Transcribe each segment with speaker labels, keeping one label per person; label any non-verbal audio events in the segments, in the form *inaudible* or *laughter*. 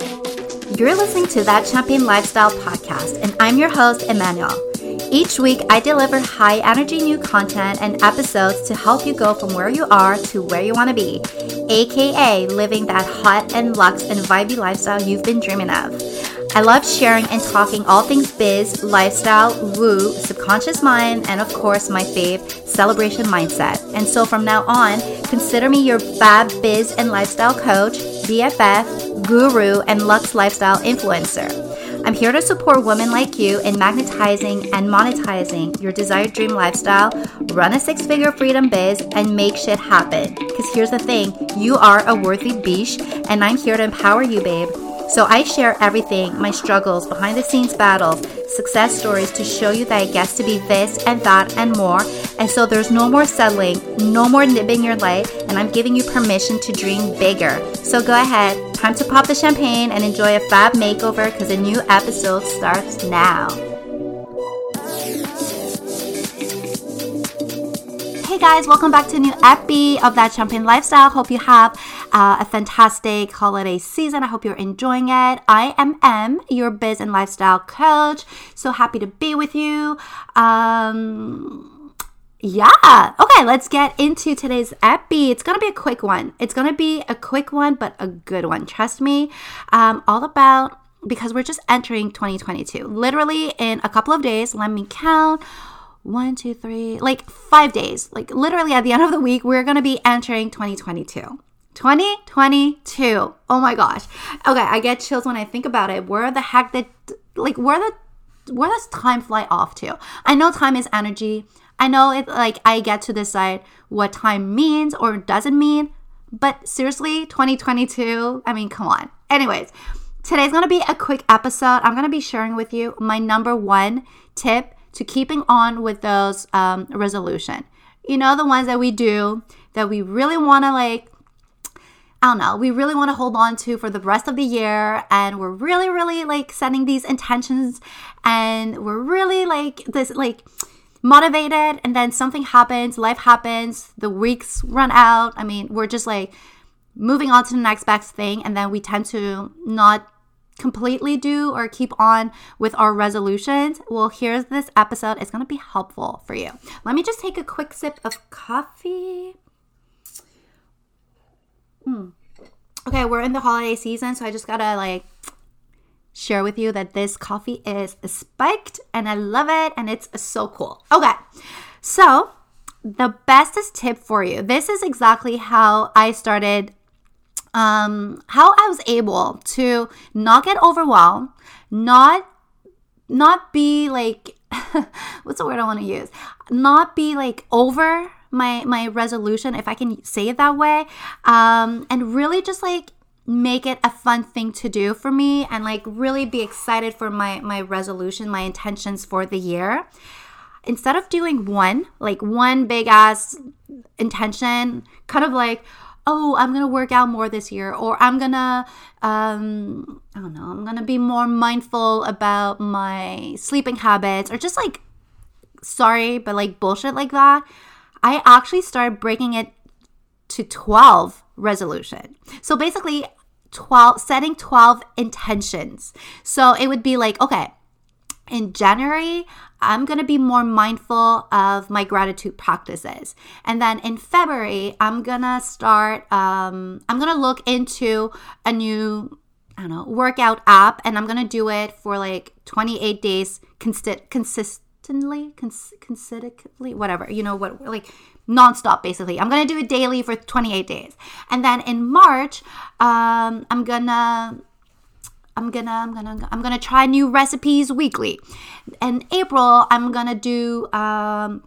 Speaker 1: You're listening to That Champagne Lifestyle podcast, and I'm your host, Emmanuel. Each week, I deliver high energy new content and episodes to help you go from where you are to where you want to be, aka living that hot and luxe and vibey lifestyle you've been dreaming of. I love sharing and talking all things biz, lifestyle, woo, subconscious mind, and of course, my fave, celebration mindset. And so from now on, consider me your fab biz and lifestyle coach, BFF, guru, and Lux lifestyle influencer. I'm here to support women like you in magnetizing and monetizing your desired dream lifestyle, run a six figure freedom biz, and make shit happen. Because here's the thing you are a worthy biche, and I'm here to empower you, babe. So I share everything my struggles, behind the scenes battles, success stories to show you that it gets to be this and that and more. And so there's no more settling, no more nibbing your light, and I'm giving you permission to dream bigger. So go ahead, time to pop the champagne and enjoy a fab makeover because a new episode starts now. Guys, welcome back to a new epi of That Champagne Lifestyle. Hope you have uh, a fantastic holiday season. I hope you're enjoying it. I am M, your biz and lifestyle coach. So happy to be with you. Um, yeah. Okay, let's get into today's epi. It's gonna be a quick one. It's gonna be a quick one, but a good one. Trust me. Um, all about because we're just entering 2022. Literally in a couple of days. Let me count one, two, three, like five days. Like literally at the end of the week, we're going to be entering 2022. 2022. Oh my gosh. Okay, I get chills when I think about it. Where the heck did, like, where the, where does time fly off to? I know time is energy. I know it, like, I get to decide what time means or doesn't mean. But seriously, 2022, I mean, come on. Anyways, today's gonna be a quick episode. I'm gonna be sharing with you my number one tip to keeping on with those um, resolution. You know, the ones that we do that we really want to like, I don't know, we really want to hold on to for the rest of the year. And we're really, really like setting these intentions and we're really like this, like, motivated and then something happens life happens the weeks run out i mean we're just like moving on to the next best thing and then we tend to not completely do or keep on with our resolutions, well, here's this episode. It's going to be helpful for you. Let me just take a quick sip of coffee. Hmm. Okay, we're in the holiday season, so I just got to like share with you that this coffee is spiked and I love it and it's so cool. Okay. So, the bestest tip for you. This is exactly how I started um, how I was able to not get overwhelmed, not not be like *laughs* what's the word I want to use? Not be like over my my resolution, if I can say it that way, um, and really just like make it a fun thing to do for me and like really be excited for my my resolution, my intentions for the year. Instead of doing one, like one big ass intention, kind of like oh, I'm gonna work out more this year, or I'm gonna, um, I don't know, I'm gonna be more mindful about my sleeping habits, or just like, sorry, but like bullshit like that. I actually started breaking it to 12 resolution. So basically, 12 setting 12 intentions. So it would be like, okay, in January, I'm going to be more mindful of my gratitude practices. And then in February, I'm going to start, um, I'm going to look into a new, I don't know, workout app and I'm going to do it for like 28 days consi- consistently, cons- consecutively, whatever, you know, what, like nonstop basically. I'm going to do it daily for 28 days. And then in March, um, I'm going to I'm gonna I'm gonna I'm gonna try new recipes weekly. In April, I'm gonna do um,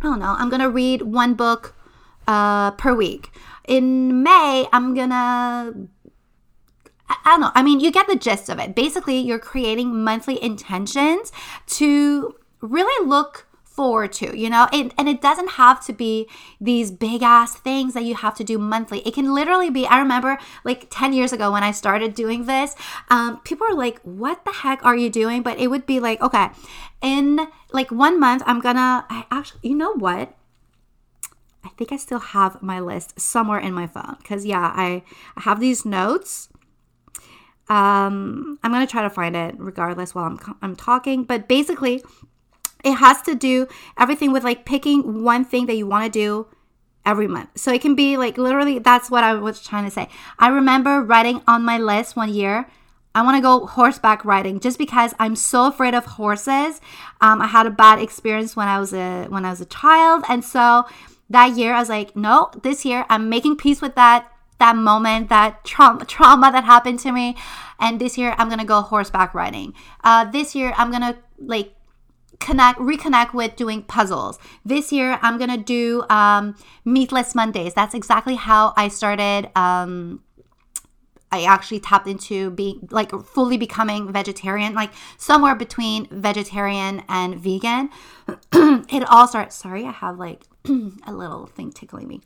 Speaker 1: I don't know. I'm gonna read one book uh, per week. In May, I'm gonna I don't know. I mean, you get the gist of it. Basically, you're creating monthly intentions to really look forward to, you know? It, and it doesn't have to be these big ass things that you have to do monthly. It can literally be, I remember like 10 years ago when I started doing this, um, people are like, what the heck are you doing? But it would be like, okay, in like one month, I'm gonna, I actually, you know what? I think I still have my list somewhere in my phone because yeah, I, I have these notes Um, I'm gonna try to find it regardless while I'm I'm talking. But basically, it has to do everything with like picking one thing that you want to do every month. So it can be like literally that's what I was trying to say. I remember writing on my list one year. I want to go horseback riding just because I'm so afraid of horses. Um, I had a bad experience when I was a when I was a child, and so that year I was like, no, this year I'm making peace with that that moment, that trauma trauma that happened to me, and this year I'm gonna go horseback riding. Uh, this year I'm gonna like connect reconnect with doing puzzles this year i'm gonna do um, meatless mondays that's exactly how i started um, I actually tapped into being like fully becoming vegetarian, like somewhere between vegetarian and vegan. *clears throat* it all starts. Sorry, I have like *clears throat* a little thing tickling me.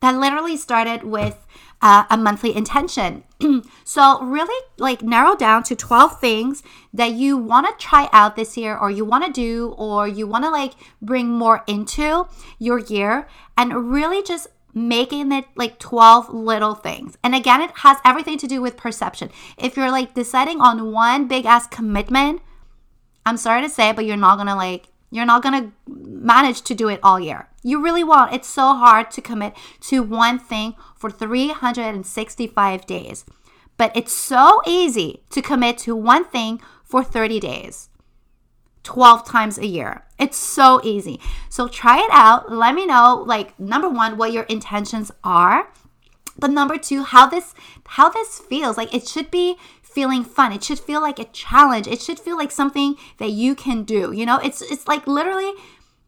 Speaker 1: That literally started with uh, a monthly intention. *clears throat* so, really, like, narrow down to 12 things that you want to try out this year, or you want to do, or you want to like bring more into your year, and really just making it like 12 little things. And again, it has everything to do with perception. If you're like deciding on one big ass commitment, I'm sorry to say, but you're not gonna like you're not going to manage to do it all year. You really won't. It's so hard to commit to one thing for 365 days. But it's so easy to commit to one thing for 30 days, 12 times a year. It's so easy. So try it out. Let me know like number 1 what your intentions are. But number 2 how this how this feels. Like it should be feeling fun. It should feel like a challenge. It should feel like something that you can do. You know, it's it's like literally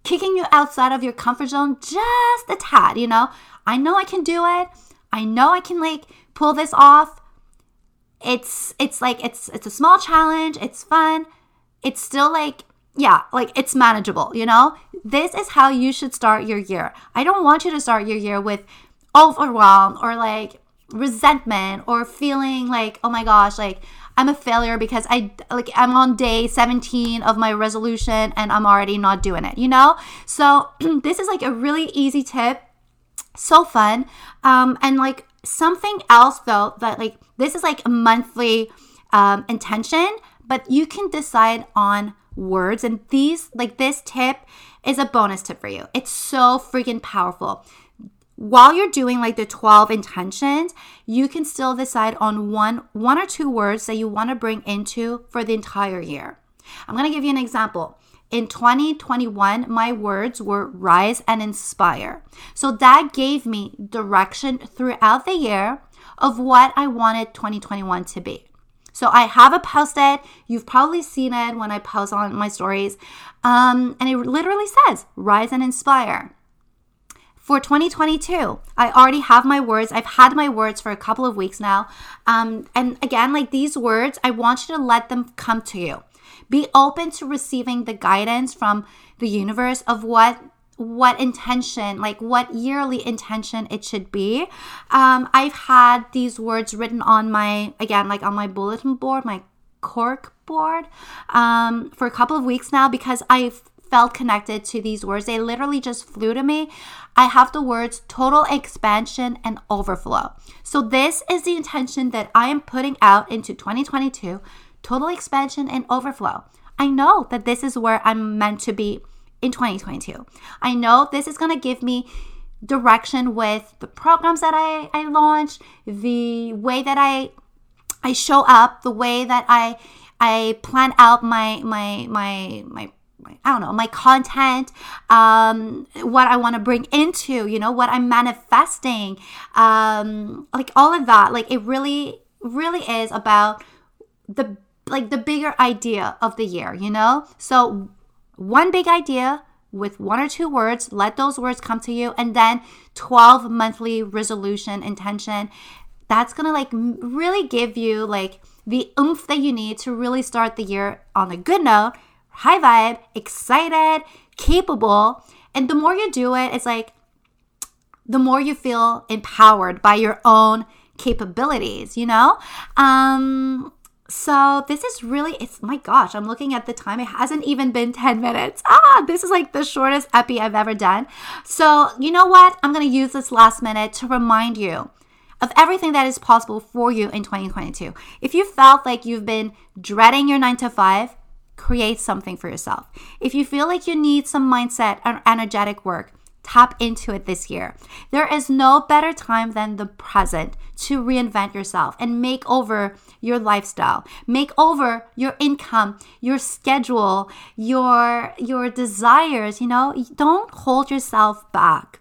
Speaker 1: kicking you outside of your comfort zone just a tad, you know? I know I can do it. I know I can like pull this off. It's it's like it's it's a small challenge. It's fun. It's still like yeah, like it's manageable, you know? This is how you should start your year. I don't want you to start your year with overwhelm or like resentment or feeling like, oh my gosh, like I'm a failure because I like I'm on day 17 of my resolution and I'm already not doing it, you know? So *clears throat* this is like a really easy tip. So fun. Um and like something else though that like this is like a monthly um intention, but you can decide on words and these like this tip is a bonus tip for you. It's so freaking powerful while you're doing like the 12 intentions, you can still decide on one one or two words that you want to bring into for the entire year. I'm going to give you an example. In 2021, my words were rise and inspire. So that gave me direction throughout the year of what I wanted 2021 to be. So I have a post it. You've probably seen it when I post on my stories. Um, and it literally says rise and inspire for 2022. I already have my words. I've had my words for a couple of weeks now. Um, and again, like these words, I want you to let them come to you. Be open to receiving the guidance from the universe of what what intention, like what yearly intention it should be. Um, I've had these words written on my, again, like on my bulletin board, my cork board, um, for a couple of weeks now because I've felt connected to these words. They literally just flew to me. I have the words total expansion and overflow. So, this is the intention that I am putting out into 2022 total expansion and overflow. I know that this is where I'm meant to be in 2022. I know this is going to give me direction with the programs that I, I launch, the way that I I show up, the way that I I plan out my my my my I don't know, my content, um, what I want to bring into, you know, what I'm manifesting, um, like all of that. Like it really, really is about the like the bigger idea of the year, you know? So one big idea with one or two words, let those words come to you, and then 12 monthly resolution intention. That's gonna like really give you like the oomph that you need to really start the year on a good note high vibe, excited, capable. And the more you do it, it's like the more you feel empowered by your own capabilities, you know? Um, so this is really it's my gosh, I'm looking at the time. It hasn't even been 10 minutes. Ah, this is like the shortest epi I've ever done. So, you know what? I'm going to use this last minute to remind you of everything that is possible for you in 2022. If you felt like you've been dreading your nine to five, create something for yourself. If you feel like you need some mindset and energetic work, tap into it this year. There is no better time than the present to reinvent yourself and make over your lifestyle, make over your income, your schedule, your your desires, you know? Don't hold yourself back.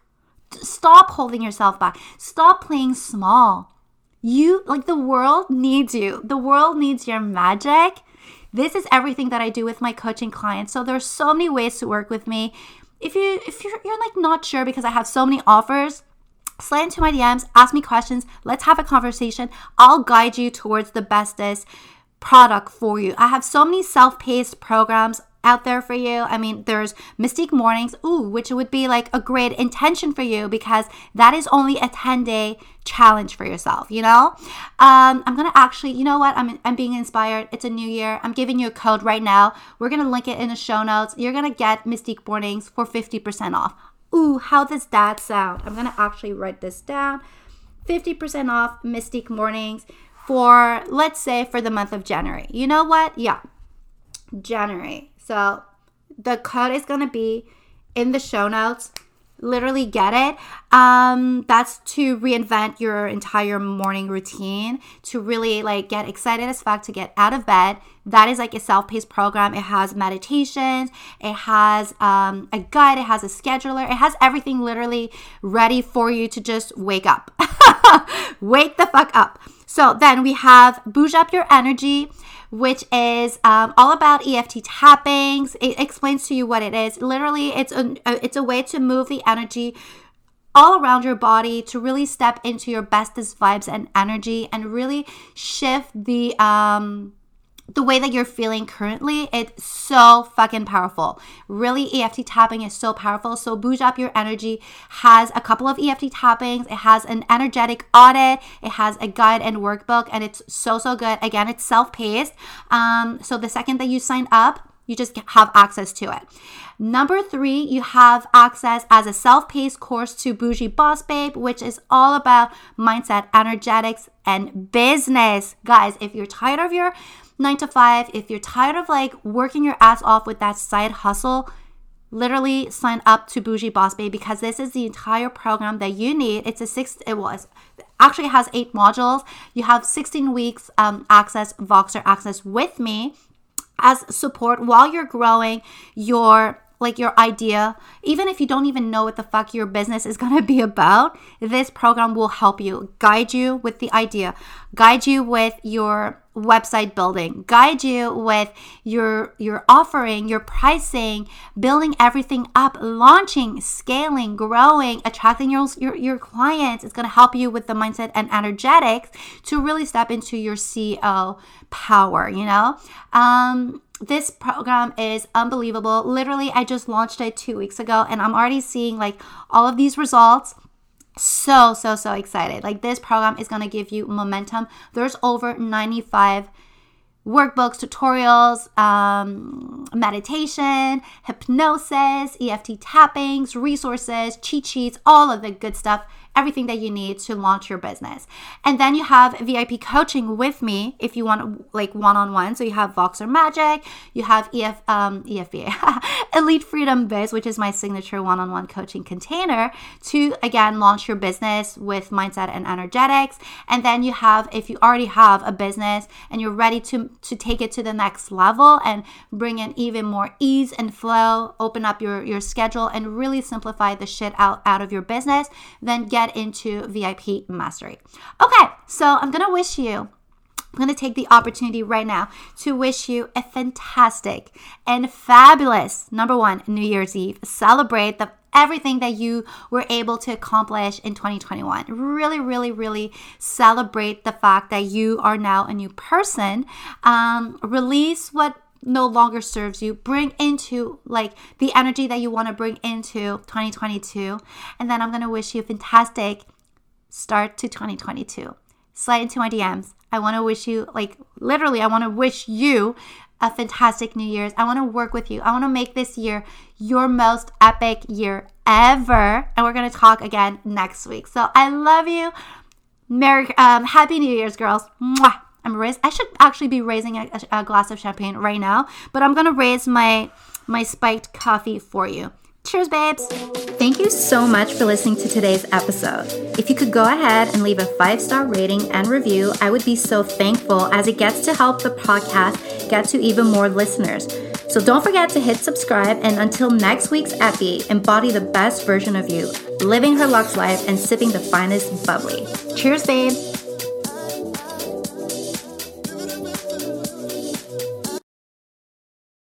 Speaker 1: Stop holding yourself back. Stop playing small. You like the world needs you. The world needs your magic. This is everything that I do with my coaching clients. So there's so many ways to work with me. If you if you're, you're like not sure because I have so many offers, slide into my DMs, ask me questions, let's have a conversation. I'll guide you towards the bestest product for you. I have so many self-paced programs out there for you. I mean, there's Mystique Mornings, ooh, which would be like a great intention for you because that is only a 10 day challenge for yourself, you know? Um, I'm gonna actually, you know what? I'm, I'm being inspired. It's a new year. I'm giving you a code right now. We're gonna link it in the show notes. You're gonna get Mystique Mornings for 50% off. Ooh, how does that sound? I'm gonna actually write this down. 50% off Mystique Mornings for, let's say, for the month of January. You know what? Yeah, January. So the code is going to be in the show notes. Literally get it. Um, that's to reinvent your entire morning routine, to really like get excited as fuck to get out of bed. That is like a self-paced program. It has meditations, it has um, a guide, it has a scheduler, it has everything literally ready for you to just wake up. *laughs* wake the fuck up. So then we have boost up your energy which is um, all about EFT tappings. It explains to you what it is. Literally, it's a, it's a way to move the energy all around your body to really step into your bestest vibes and energy and really shift the um the way that you're feeling currently, it's so fucking powerful. Really, EFT tapping is so powerful. So, Boost Up Your Energy has a couple of EFT tappings. It has an energetic audit. It has a guide and workbook, and it's so, so good. Again, it's self paced. Um, so, the second that you sign up, you just have access to it. Number three, you have access as a self paced course to Bougie Boss Babe, which is all about mindset, energetics, and business. Guys, if you're tired of your nine to five, if you're tired of like working your ass off with that side hustle, literally sign up to Bougie Boss Babe because this is the entire program that you need. It's a six, it was actually has eight modules. You have 16 weeks um, access, Voxer access with me as support while you're growing your like your idea, even if you don't even know what the fuck your business is going to be about, this program will help you, guide you with the idea, guide you with your website building, guide you with your your offering, your pricing, building everything up, launching, scaling, growing, attracting your your, your clients. It's going to help you with the mindset and energetics to really step into your CEO power, you know? Um this program is unbelievable. Literally, I just launched it two weeks ago and I'm already seeing like all of these results. So, so, so excited. Like, this program is going to give you momentum. There's over 95 workbooks, tutorials, um, meditation, hypnosis, EFT tappings, resources, cheat sheets, all of the good stuff everything that you need to launch your business. And then you have VIP coaching with me if you want like one-on-one. So you have Voxer Magic, you have EF um, EFBA, *laughs* Elite Freedom Biz, which is my signature one-on-one coaching container to again launch your business with mindset and energetics. And then you have if you already have a business and you're ready to to take it to the next level and bring in even more ease and flow, open up your your schedule and really simplify the shit out out of your business, then get get into VIP mastery. Okay, so I'm gonna wish you. I'm going to take the opportunity right now to wish you a fantastic and fabulous number one New Year's Eve. Celebrate the everything that you were able to accomplish in 2021. Really, really, really celebrate the fact that you are now a new person. Um, release what no longer serves you. Bring into like the energy that you want to bring into 2022 and then i'm going to wish you a fantastic start to 2022 slide into my dms i want to wish you like literally i want to wish you a fantastic new year's. I want to work with you. I want to make this year your most epic year ever. And we're going to talk again next week. So i love you. Merry, um, Happy New Year's, girls. Mwah. I'm raised. I should actually be raising a, a glass of champagne right now, but I'm gonna raise my my spiked coffee for you. Cheers, babes. Thank you so much for listening to today's episode. If you could go ahead and leave a five star rating and review, I would be so thankful as it gets to help the podcast get to even more listeners. So don't forget to hit subscribe, and until next week's epi, embody the best version of you, living her Lux life and sipping the finest bubbly. Cheers, babe.